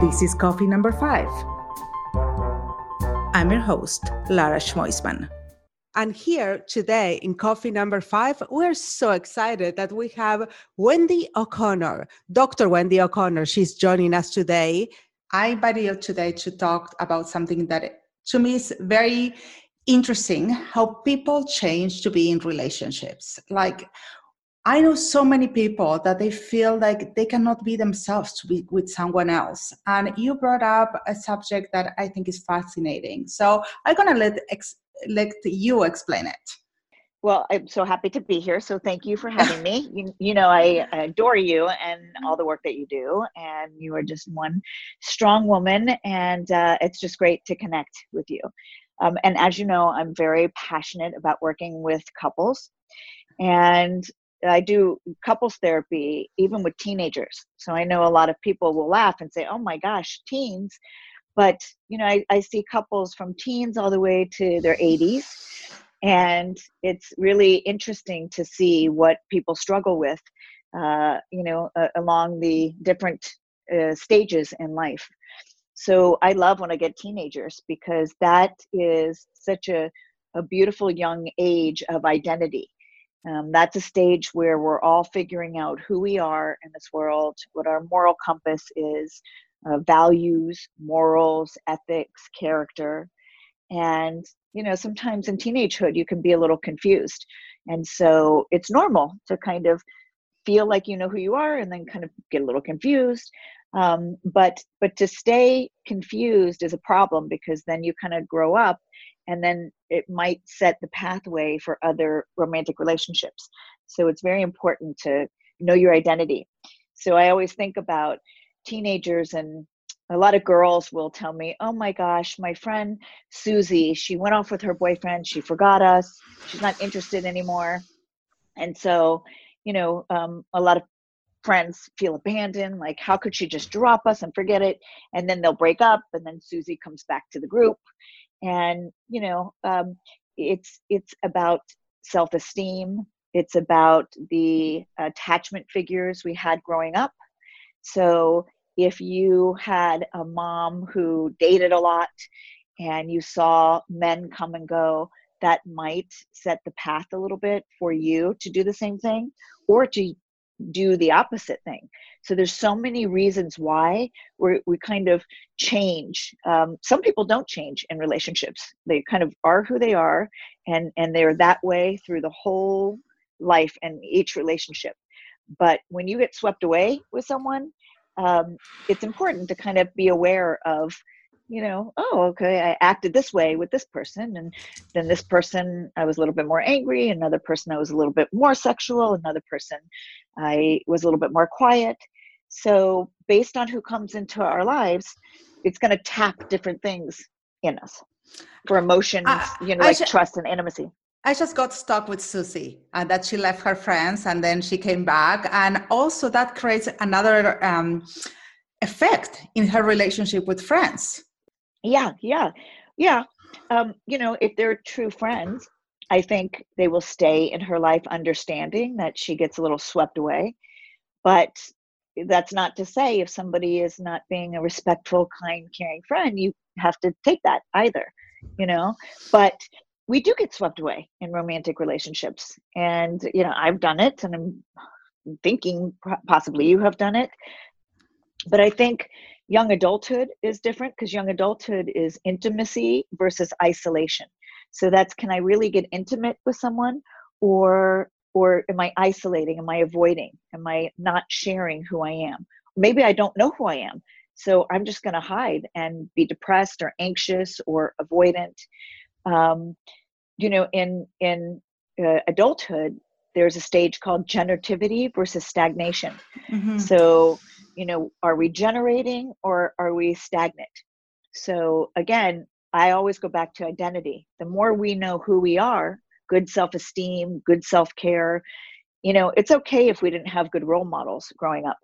This is coffee number five. I'm your host, Lara Schmoisman. And here today in coffee number five, we're so excited that we have Wendy O'Connor, Dr. Wendy O'Connor. She's joining us today. I invited you today to talk about something that to me is very interesting how people change to be in relationships. Like, I know so many people that they feel like they cannot be themselves to be with someone else. And you brought up a subject that I think is fascinating. So I'm going to let, ex- let you explain it. Well, I'm so happy to be here. So thank you for having me. You, you know, I adore you and all the work that you do. And you are just one strong woman. And uh, it's just great to connect with you. Um, and as you know, I'm very passionate about working with couples. And I do couples therapy even with teenagers. So I know a lot of people will laugh and say, oh my gosh, teens. But, you know, I, I see couples from teens all the way to their 80s. And it's really interesting to see what people struggle with, uh, you know, uh, along the different uh, stages in life. So I love when I get teenagers because that is such a, a beautiful young age of identity. Um, that's a stage where we're all figuring out who we are in this world, what our moral compass is, uh, values, morals, ethics, character. And, you know, sometimes in teenagehood, you can be a little confused. And so it's normal to kind of feel like you know who you are and then kind of get a little confused um, but but to stay confused is a problem because then you kind of grow up and then it might set the pathway for other romantic relationships. So it's very important to know your identity. So i always think about teenagers and a lot of girls will tell me oh my gosh my friend susie she went off with her boyfriend she forgot us she's not interested anymore. And so you know um, a lot of friends feel abandoned like how could she just drop us and forget it? And then they'll break up and then susie comes back to the group and you know um, it's it's about self-esteem. It's about the attachment figures we had growing up. So if you had a mom who dated a lot and you saw men come and go that might set the path a little bit for you to do the same thing or to do the opposite thing. So there's so many reasons why we we kind of change. Um, some people don't change in relationships; they kind of are who they are, and and they're that way through the whole life and each relationship. But when you get swept away with someone, um, it's important to kind of be aware of you know, oh, okay, I acted this way with this person. And then this person, I was a little bit more angry. Another person, I was a little bit more sexual. Another person, I was a little bit more quiet. So, based on who comes into our lives, it's going to tap different things in us for emotions, uh, you know, like sh- trust and intimacy. I just got stuck with Susie and uh, that she left her friends and then she came back. And also, that creates another um, effect in her relationship with friends yeah yeah yeah. Um, you know if they're true friends i think they will stay in her life understanding that she gets a little swept away. But that's not to say if somebody is not being a respectful kind caring friend you have to take that either you know? But we do get swept away in romantic relationships. And you know i've done it and i'm thinking possibly you have done it. But i think young adulthood is different because young adulthood is intimacy versus isolation. So that's can i really get intimate with someone or or am i isolating? Am i avoiding? Am i not sharing who i am? Maybe i don't know who i am so i'm just going to hide and be depressed or anxious or avoidant. Um, you know in in uh, adulthood there's a stage called generativity versus stagnation. Mm-hmm. so you know are we generating or are we stagnant? So again i always go back to identity. The more we know who we are good self-esteem good self-care you know it's okay if we didn't have good role models growing up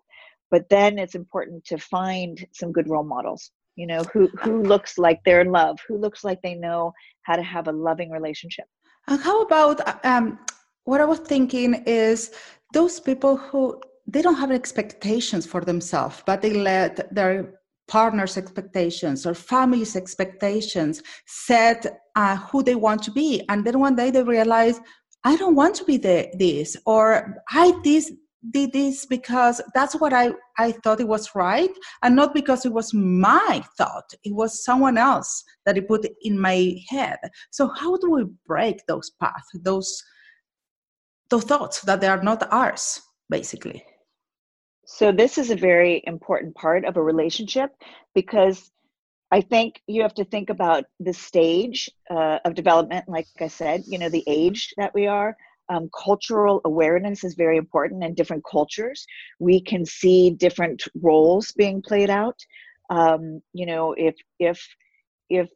but then it's important to find some good role models you know who who looks like they're in love who looks like they know how to have a loving relationship. And how about um, what i was thinking is those people who they don't have expectations for themselves, but they let their partner's expectations or family's expectations set uh, who they want to be. And then one day they realize i don't want to be the, this or i this did this because that's what I, I thought it was right and not because it was my thought. It was someone else that it put in my head. So how do we break those paths those those thoughts that they are not ours basically so this is a very important part of a relationship because I think you have to think about the stage uh, of development, like I said, you know, the age that we are. Um, cultural awareness is very important in different cultures. We can see different roles being played out. Um, you know, if if if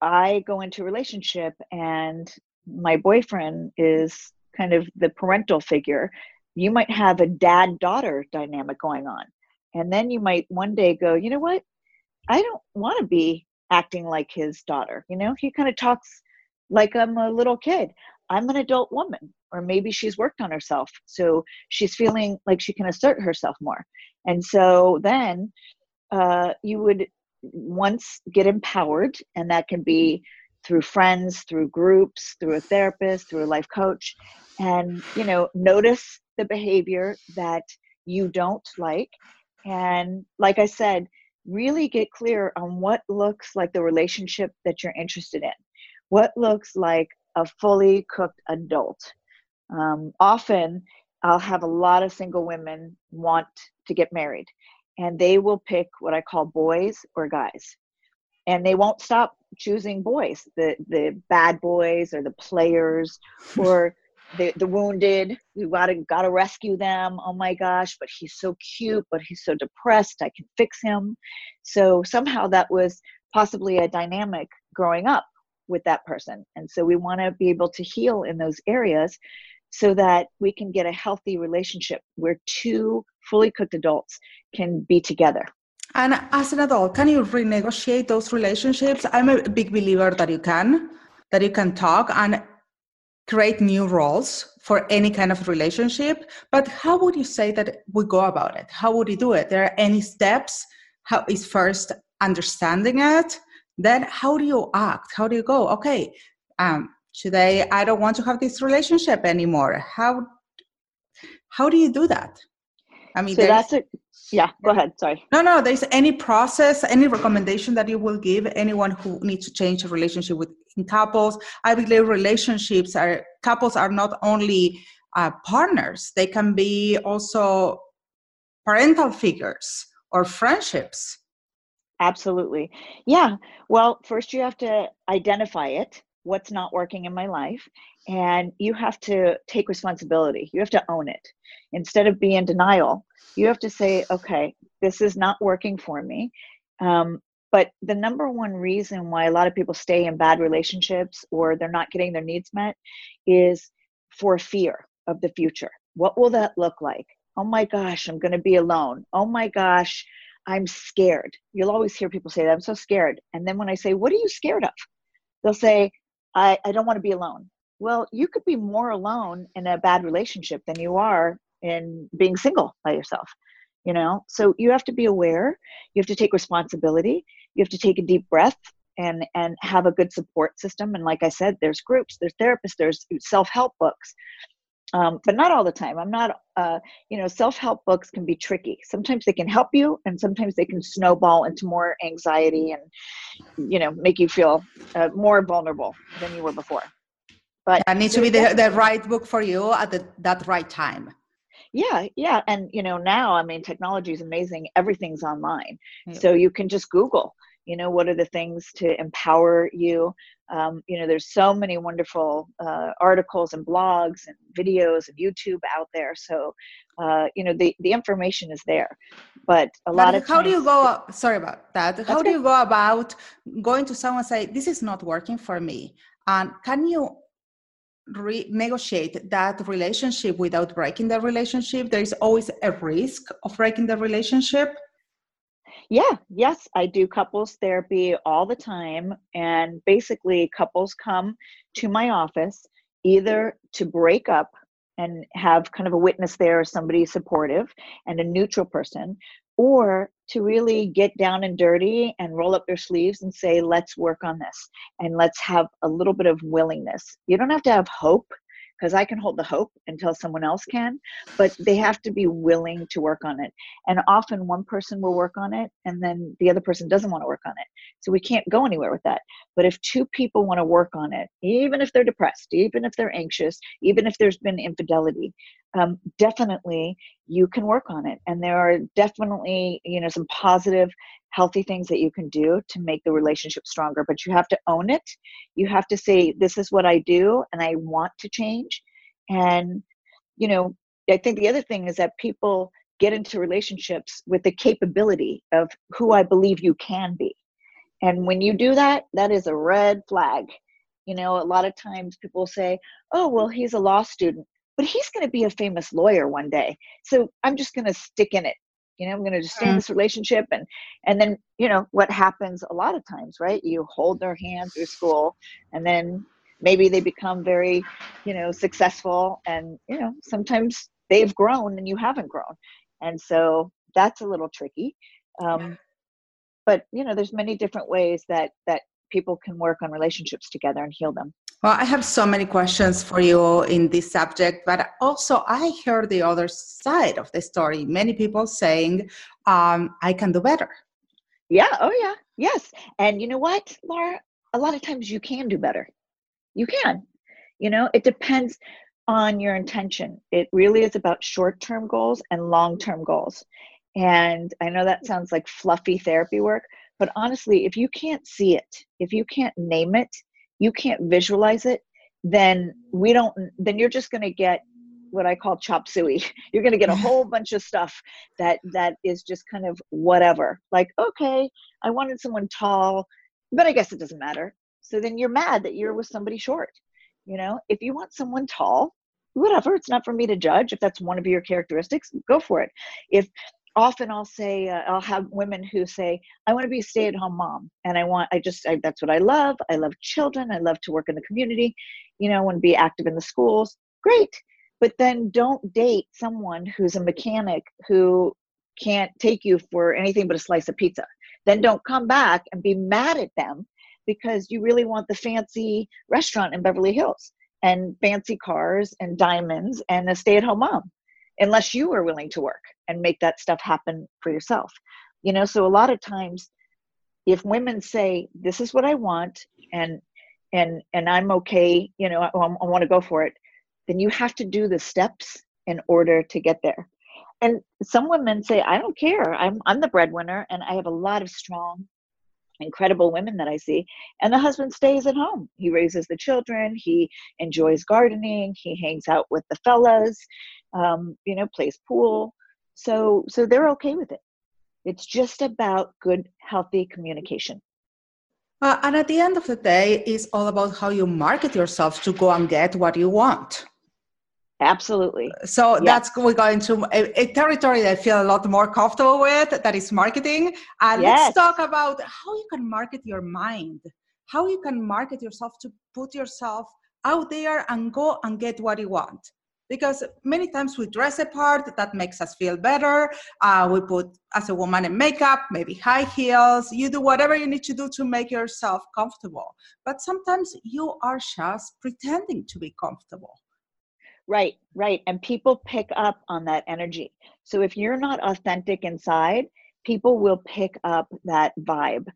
I go into a relationship and my boyfriend is kind of the parental figure, you might have a dad daughter dynamic going on. And then you might one day go, you know what? I don't want to be acting like his daughter. You know, he kind of talks like I'm a little kid. I'm an adult woman, or maybe she's worked on herself. So she's feeling like she can assert herself more. And so then uh, you would once get empowered, and that can be through friends, through groups, through a therapist, through a life coach, and you know, notice the behavior that you don't like. And like I said, really get clear on what looks like the relationship that you're interested in. What looks like a fully cooked adult. Um, often, I'll have a lot of single women want to get married, and they will pick what I call boys or guys. And they won't stop choosing boys, the, the bad boys or the players or the, the wounded we gotta gotta rescue them. Oh my gosh but he's so cute but he's so depressed i can fix him. So somehow that was possibly a dynamic growing up with that person. And so we want to be able to heal in those areas so that we can get a healthy relationship where two fully cooked adults can be together. And as an adult can you renegotiate those relationships? I'm a big believer that you can that you can talk. And create new roles for any kind of relationship but how would you say that we go about it? How would you do it? There are any steps? How is first understanding it? Then how do you act? How do you go okay um, today i don't want to have this relationship anymore. How how do you do that? I mean so that's a yeah go ahead sorry. No no there's any process any recommendation that you will give anyone who needs to change a relationship with in couples. I believe relationships are couples are not only uh, partners. They can be also parental figures or friendships. Absolutely. Yeah well first you have to identify it what's not working in my life and you have to take responsibility. You have to own it. Instead of being in denial you have to say okay this is not working for me. Um, but the number one reason why a lot of people stay in bad relationships or they're not getting their needs met is for fear of the future. What will that look like? Oh my gosh i'm going to be alone. Oh my gosh i'm scared. You'll always hear people say that i'm so scared. And then when i say what are you scared of? They'll say I, I don't want to be alone. Well, you could be more alone in a bad relationship than you are in being single by yourself. You know, so you have to be aware. You have to take responsibility. You have to take a deep breath and and have a good support system. And like I said, there's groups, there's therapists, there's self help books um, but not all the time. I'm not, uh, you know, self help books can be tricky. Sometimes they can help you, and sometimes they can snowball into more anxiety and, you know, make you feel uh, more vulnerable than you were before. But it needs to be the, the right book for you at the, that right time. Yeah, yeah. And, you know, now, I mean, technology is amazing. Everything's online. So you can just Google you know what are the things to empower you um, you know there's so many wonderful uh, articles and blogs and videos and youtube out there so uh, you know the, the information is there but a lot of how times, do you go sorry about that how do you go about going to someone say this is not working for me and can you renegotiate that relationship without breaking the relationship there is always a risk of breaking the relationship yeah, yes, I do couples therapy all the time. And basically, couples come to my office either to break up and have kind of a witness there, or somebody supportive and a neutral person, or to really get down and dirty and roll up their sleeves and say, let's work on this and let's have a little bit of willingness. You don't have to have hope because I can hold the hope until someone else can, but they have to be willing to work on it. And often one person will work on it and then the other person doesn't want to work on it. So we can't go anywhere with that. But if two people want to work on it, even if they're depressed, even if they're anxious, even if there's been infidelity, um, definitely you can work on it. And there are definitely, you know, some positive healthy things that you can do to make the relationship stronger but you have to own it. You have to say this is what i do and i want to change. And you know i think the other thing is that people get into relationships with the capability of who i believe you can be. And when you do that that is a red flag. You know a lot of times people say oh well he's a law student but he's going to be a famous lawyer one day so i'm just going to stick in it you know i'm going to just stay in mm. this relationship and and then you know what happens a lot of times right you hold their hand through school and then maybe they become very you know successful and you know sometimes they've grown and you haven't grown and so that's a little tricky um, but you know there's many different ways that that people can work on relationships together and heal them well, I have so many questions for you in this subject, but also I heard the other side of the story. Many people saying, um, I can do better. Yeah, oh, yeah, yes. And you know what, Laura? A lot of times you can do better. You can. You know, it depends on your intention. It really is about short term goals and long term goals. And I know that sounds like fluffy therapy work, but honestly, if you can't see it, if you can't name it, you can't visualize it, then we don't, then you're just going to get what I call chop suey. You're going to get a whole bunch of stuff that that is just kind of whatever. Like, okay, I wanted someone tall, but I guess it doesn't matter. So then you're mad that you're with somebody short. You know, if you want someone tall, whatever, it's not for me to judge. If that's one of your characteristics, go for it. If often I'll say, uh, I'll have women who say, I want to be a stay at home mom. And I want, I just, I, that's what I love. I love children. I love to work in the community. You know, I want to be active in the schools. Great. But then don't date someone who's a mechanic who can't take you for anything but a slice of pizza. Then don't come back and be mad at them because you really want the fancy restaurant in Beverly Hills and fancy cars and diamonds and a stay at home mom unless you are willing to work and make that stuff happen for yourself you know so a lot of times if women say this is what i want and and and i'm okay you know i, I want to go for it then you have to do the steps in order to get there and some women say i don't care i'm i'm the breadwinner and i have a lot of strong incredible women that I see. And the husband stays at home. He raises the children, he enjoys gardening, he hangs out with the fellas, um, you know, plays pool. So so they're okay with it. It's just about good, healthy communication. Uh, and at the end of the day, it's all about how you market yourself to go and get what you want. Absolutely. So that's we go into a, a, territory that I feel a lot more comfortable with. That is marketing. And yes. let's talk about how you can market your mind, how you can market yourself to put yourself out there and go and get what you want. Because many times we dress a part that makes us feel better. Uh, we put, as a woman, in makeup, maybe high heels. You do whatever you need to do to make yourself comfortable. But sometimes you are just pretending to be comfortable Right, right. And people pick up on that energy. So if you're not authentic inside, people will pick up that vibe.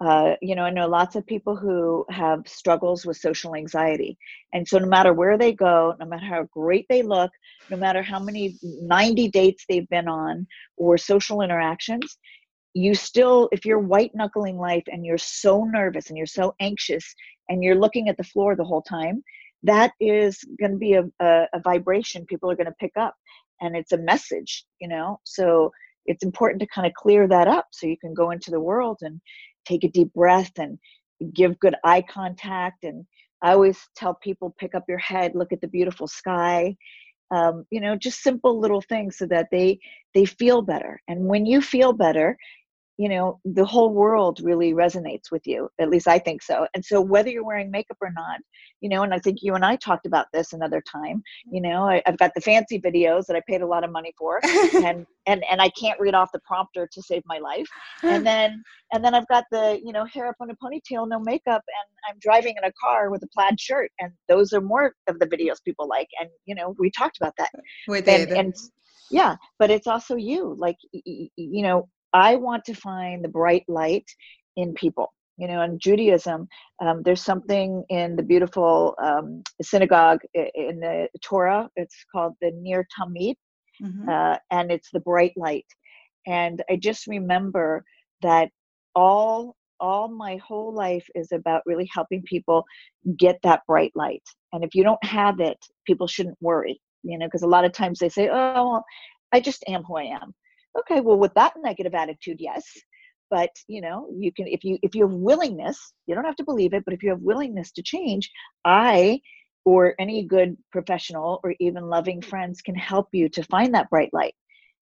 Uh, you know, I know lots of people who have struggles with social anxiety. And so no matter where they go, no matter how great they look, no matter how many 90 dates they've been on or social interactions, you still, if you're white knuckling life and you're so nervous and you're so anxious and you're looking at the floor the whole time, that is going to be a, a, a vibration people are going to pick up and it's a message you know so it's important to kind of clear that up so you can go into the world and take a deep breath and give good eye contact. And i always tell people pick up your head look at the beautiful sky. Um, you know just simple little things so that they they feel better. And when you feel better you know the whole world really resonates with you at least i think so. And so whether you're wearing makeup or not you know and i think you and i talked about this another time you know I, have got the fancy videos that i paid a lot of money for and and and i can't read off the prompter to save my life. And then and then i've got the you know hair up on a ponytail no makeup and i'm driving in a car with a plaid shirt and those are more of the videos people like and you know we talked about that. With and, and yeah but it's also you like you know I want to find the bright light in people. You know, in Judaism, um, there's something in the beautiful um, synagogue in the Torah. It's called the Ner Tamid, mm-hmm. uh, and it's the bright light. And I just remember that all all my whole life is about really helping people get that bright light. And if you don't have it, people shouldn't worry. You know, because a lot of times they say, "Oh, well, I just am who I am." Okay well with that negative attitude yes but you know you can if you if you have willingness you don't have to believe it but if you have willingness to change i or any good professional or even loving friends can help you to find that bright light.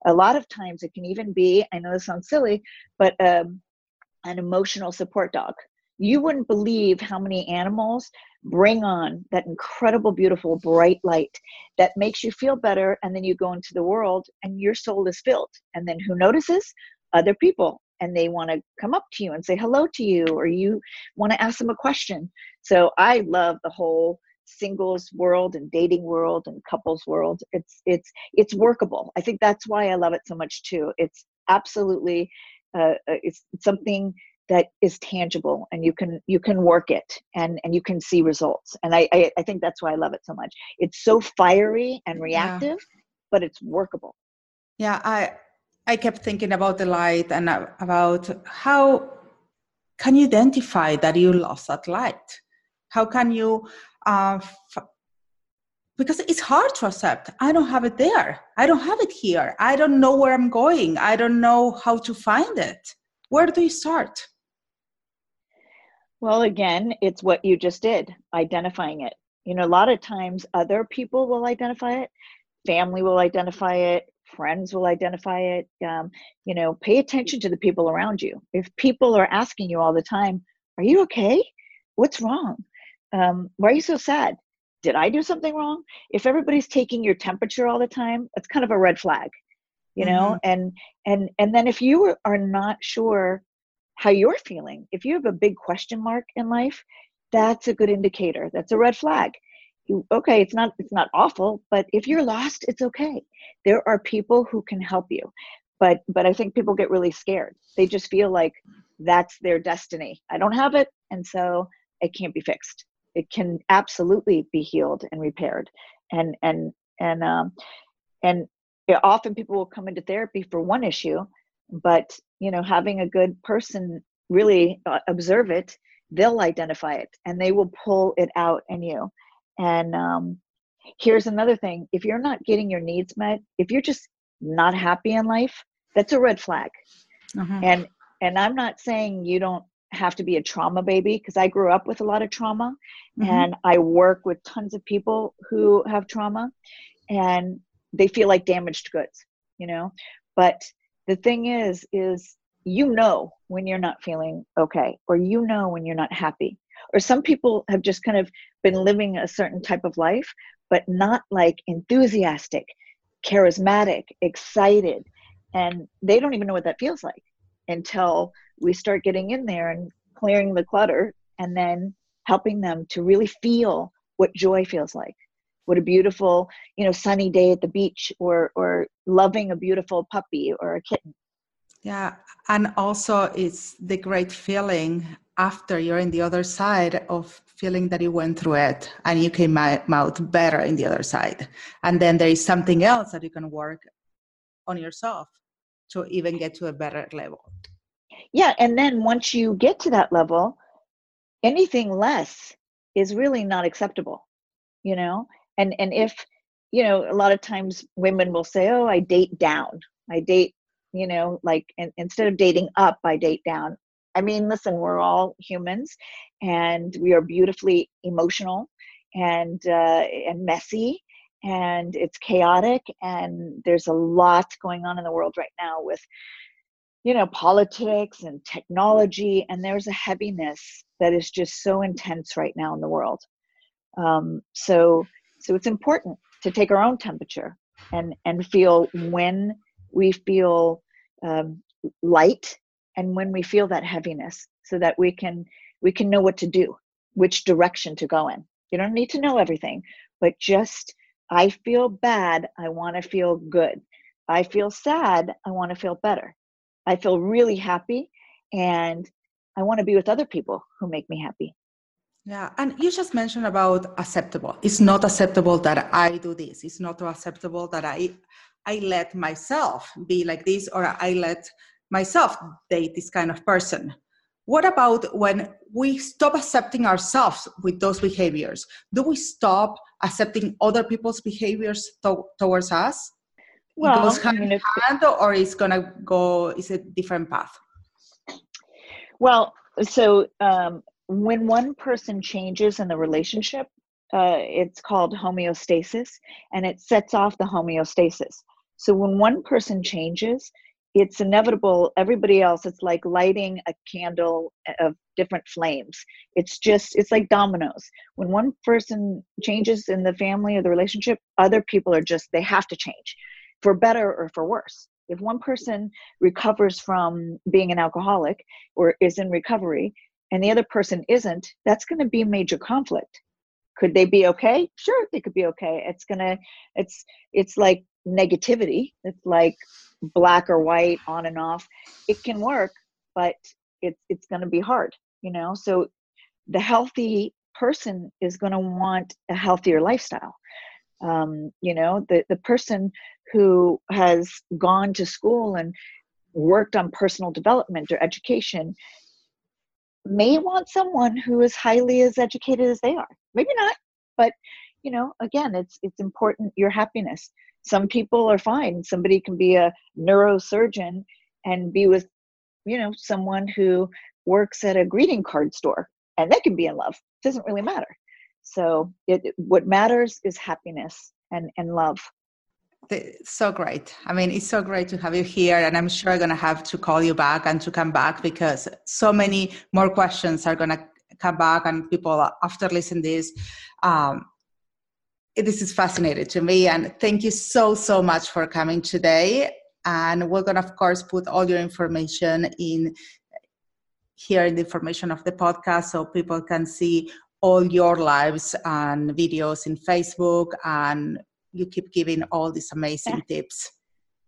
A lot of times it can even be i know this sounds silly but um, an emotional support dog you wouldn't believe how many animals bring on that incredible, beautiful, bright light that makes you feel better. And then you go into the world and your soul is filled. And then who notices? Other people. And they want to come up to you and say hello to you, or you want to ask them a question. So I love the whole singles world and dating world and couples world it's it's it's workable i think that's why i love it so much too it's absolutely uh, uh it's something that is tangible and you can you can work it and and you can see results. And I, I i, think that's why i love it so much. It's so fiery and reactive yeah. but it's workable. Yeah i i kept thinking about the light and about how can you identify that you lost that light? How can you uh, f- because it's hard to accept. I don't have it there. I don't have it here. I don't know where i'm going. I don't know how to find it. Where do you start well, again, it's what you just did, identifying it. You know, a lot of times other people will identify it, family will identify it, friends will identify it. Um, you know, pay attention to the people around you. If people are asking you all the time, Are you okay? What's wrong? Um, why are you so sad? Did I do something wrong? If everybody's taking your temperature all the time, it's kind of a red flag you know mm-hmm. and and and then if you are not sure how you're feeling. If you have a big question mark in life, that's a good indicator. That's a red flag. You, okay, it's not it's not awful, but if you're lost, it's okay. There are people who can help you. But but I think people get really scared. They just feel like that's their destiny. I don't have it, and so it can't be fixed. It can absolutely be healed and repaired. And and and um and often people will come into therapy for one issue but you know having a good person really uh, observe it they'll identify it and they will pull it out in you and um, here's another thing if you're not getting your needs met if you're just not happy in life that's a red flag uh-huh. and and i'm not saying you don't have to be a trauma baby because i grew up with a lot of trauma mm-hmm. and i work with tons of people who have trauma and they feel like damaged goods you know but the thing is is you know when you're not feeling okay or you know when you're not happy or some people have just kind of been living a certain type of life but not like enthusiastic charismatic excited and they don't even know what that feels like until we start getting in there and clearing the clutter and then helping them to really feel what joy feels like what a beautiful you know sunny day at the beach or or loving a beautiful puppy or a kitten. Yeah and also it's the great feeling after you're in the other side of feeling that you went through it and you came out better in the other side. And then there is something else that you can work on yourself to even get to a better level. Yeah and then once you get to that level anything less is really not acceptable you know and and if you know a lot of times women will say oh i date down. I date you know like in, instead of dating up i date down. I mean listen we're all humans and we are beautifully emotional and uh, and messy and it's chaotic and there's a lot going on in the world right now with you know politics and technology and there's a heaviness that is just so intense right now in the world. Um, so so it's important to take our own temperature and and feel when we feel um, light and when we feel that heaviness so that we can we can know what to do which direction to go in. You don't need to know everything but just i feel bad i want to feel good. I feel sad i want to feel better. I feel really happy and i want to be with other people who make me happy yeah, and you just mentioned about acceptable. It's not acceptable that I do this. It's not acceptable that I I let myself be like this or I let myself date this kind of person. What about when we stop accepting ourselves with those behaviors? Do we stop accepting other people's behaviors to- towards us? Well, it goes hand in hand, or it's gonna go? Is a different path? Well, so um, when one person changes in the relationship, uh, it's called homeostasis, and it sets off the homeostasis. So when one person changes, it's inevitable. Everybody else, it's like lighting a candle of different flames. It's just, it's like dominoes. When one person changes in the family or the relationship, other people are just, they have to change for better or for worse. If one person recovers from being an alcoholic or is in recovery, and the other person isn't, that's going to be a major conflict. Could they be okay? Sure, they could be okay. It's gonna, it's, it's like negativity. It's like black or white, on and off. It can work, but it's it's going to be hard, you know. So the healthy person is going to want a healthier lifestyle. Um, you know, the the person who has gone to school and worked on personal development or education may want someone who is highly as educated as they are. Maybe not but you know again it's it's important your happiness. Some people are fine. Somebody can be a neurosurgeon and be with you know someone who works at a greeting card store and they can be in love. It doesn't really matter. So it what matters is happiness and and love so great. I mean, it's so great to have you here, and I'm sure I'm going to have to call you back and to come back because so many more questions are going to come back, and people after listening this, um, this is fascinating to me. And thank you so so much for coming today. And we're going to, of course, put all your information in here in the information of the podcast so people can see all your lives and videos in Facebook and you keep giving all these amazing tips.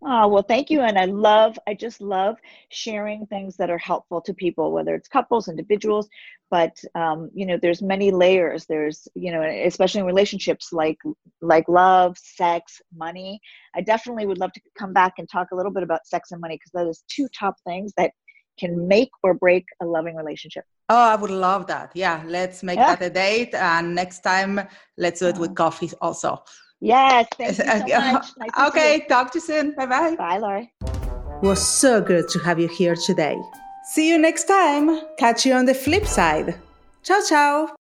Oh, well, thank you. And I love, I just love sharing things that are helpful to people, whether it's couples, individuals, but, um, you know, there's many layers. There's, you know, especially in relationships like, like love, sex, money. I definitely would love to come back and talk a little bit about sex and money because that is two top things that can make or break a loving relationship. Oh, I would love that. Yeah. Let's make yeah. that a date. And next time, let's do it with coffee also. Yes, thank you so much. Nice okay, talk to you soon. Bye bye. Bye, Lori. Was so good to have you here today. See you next time. Catch you on the flip side. Ciao, ciao.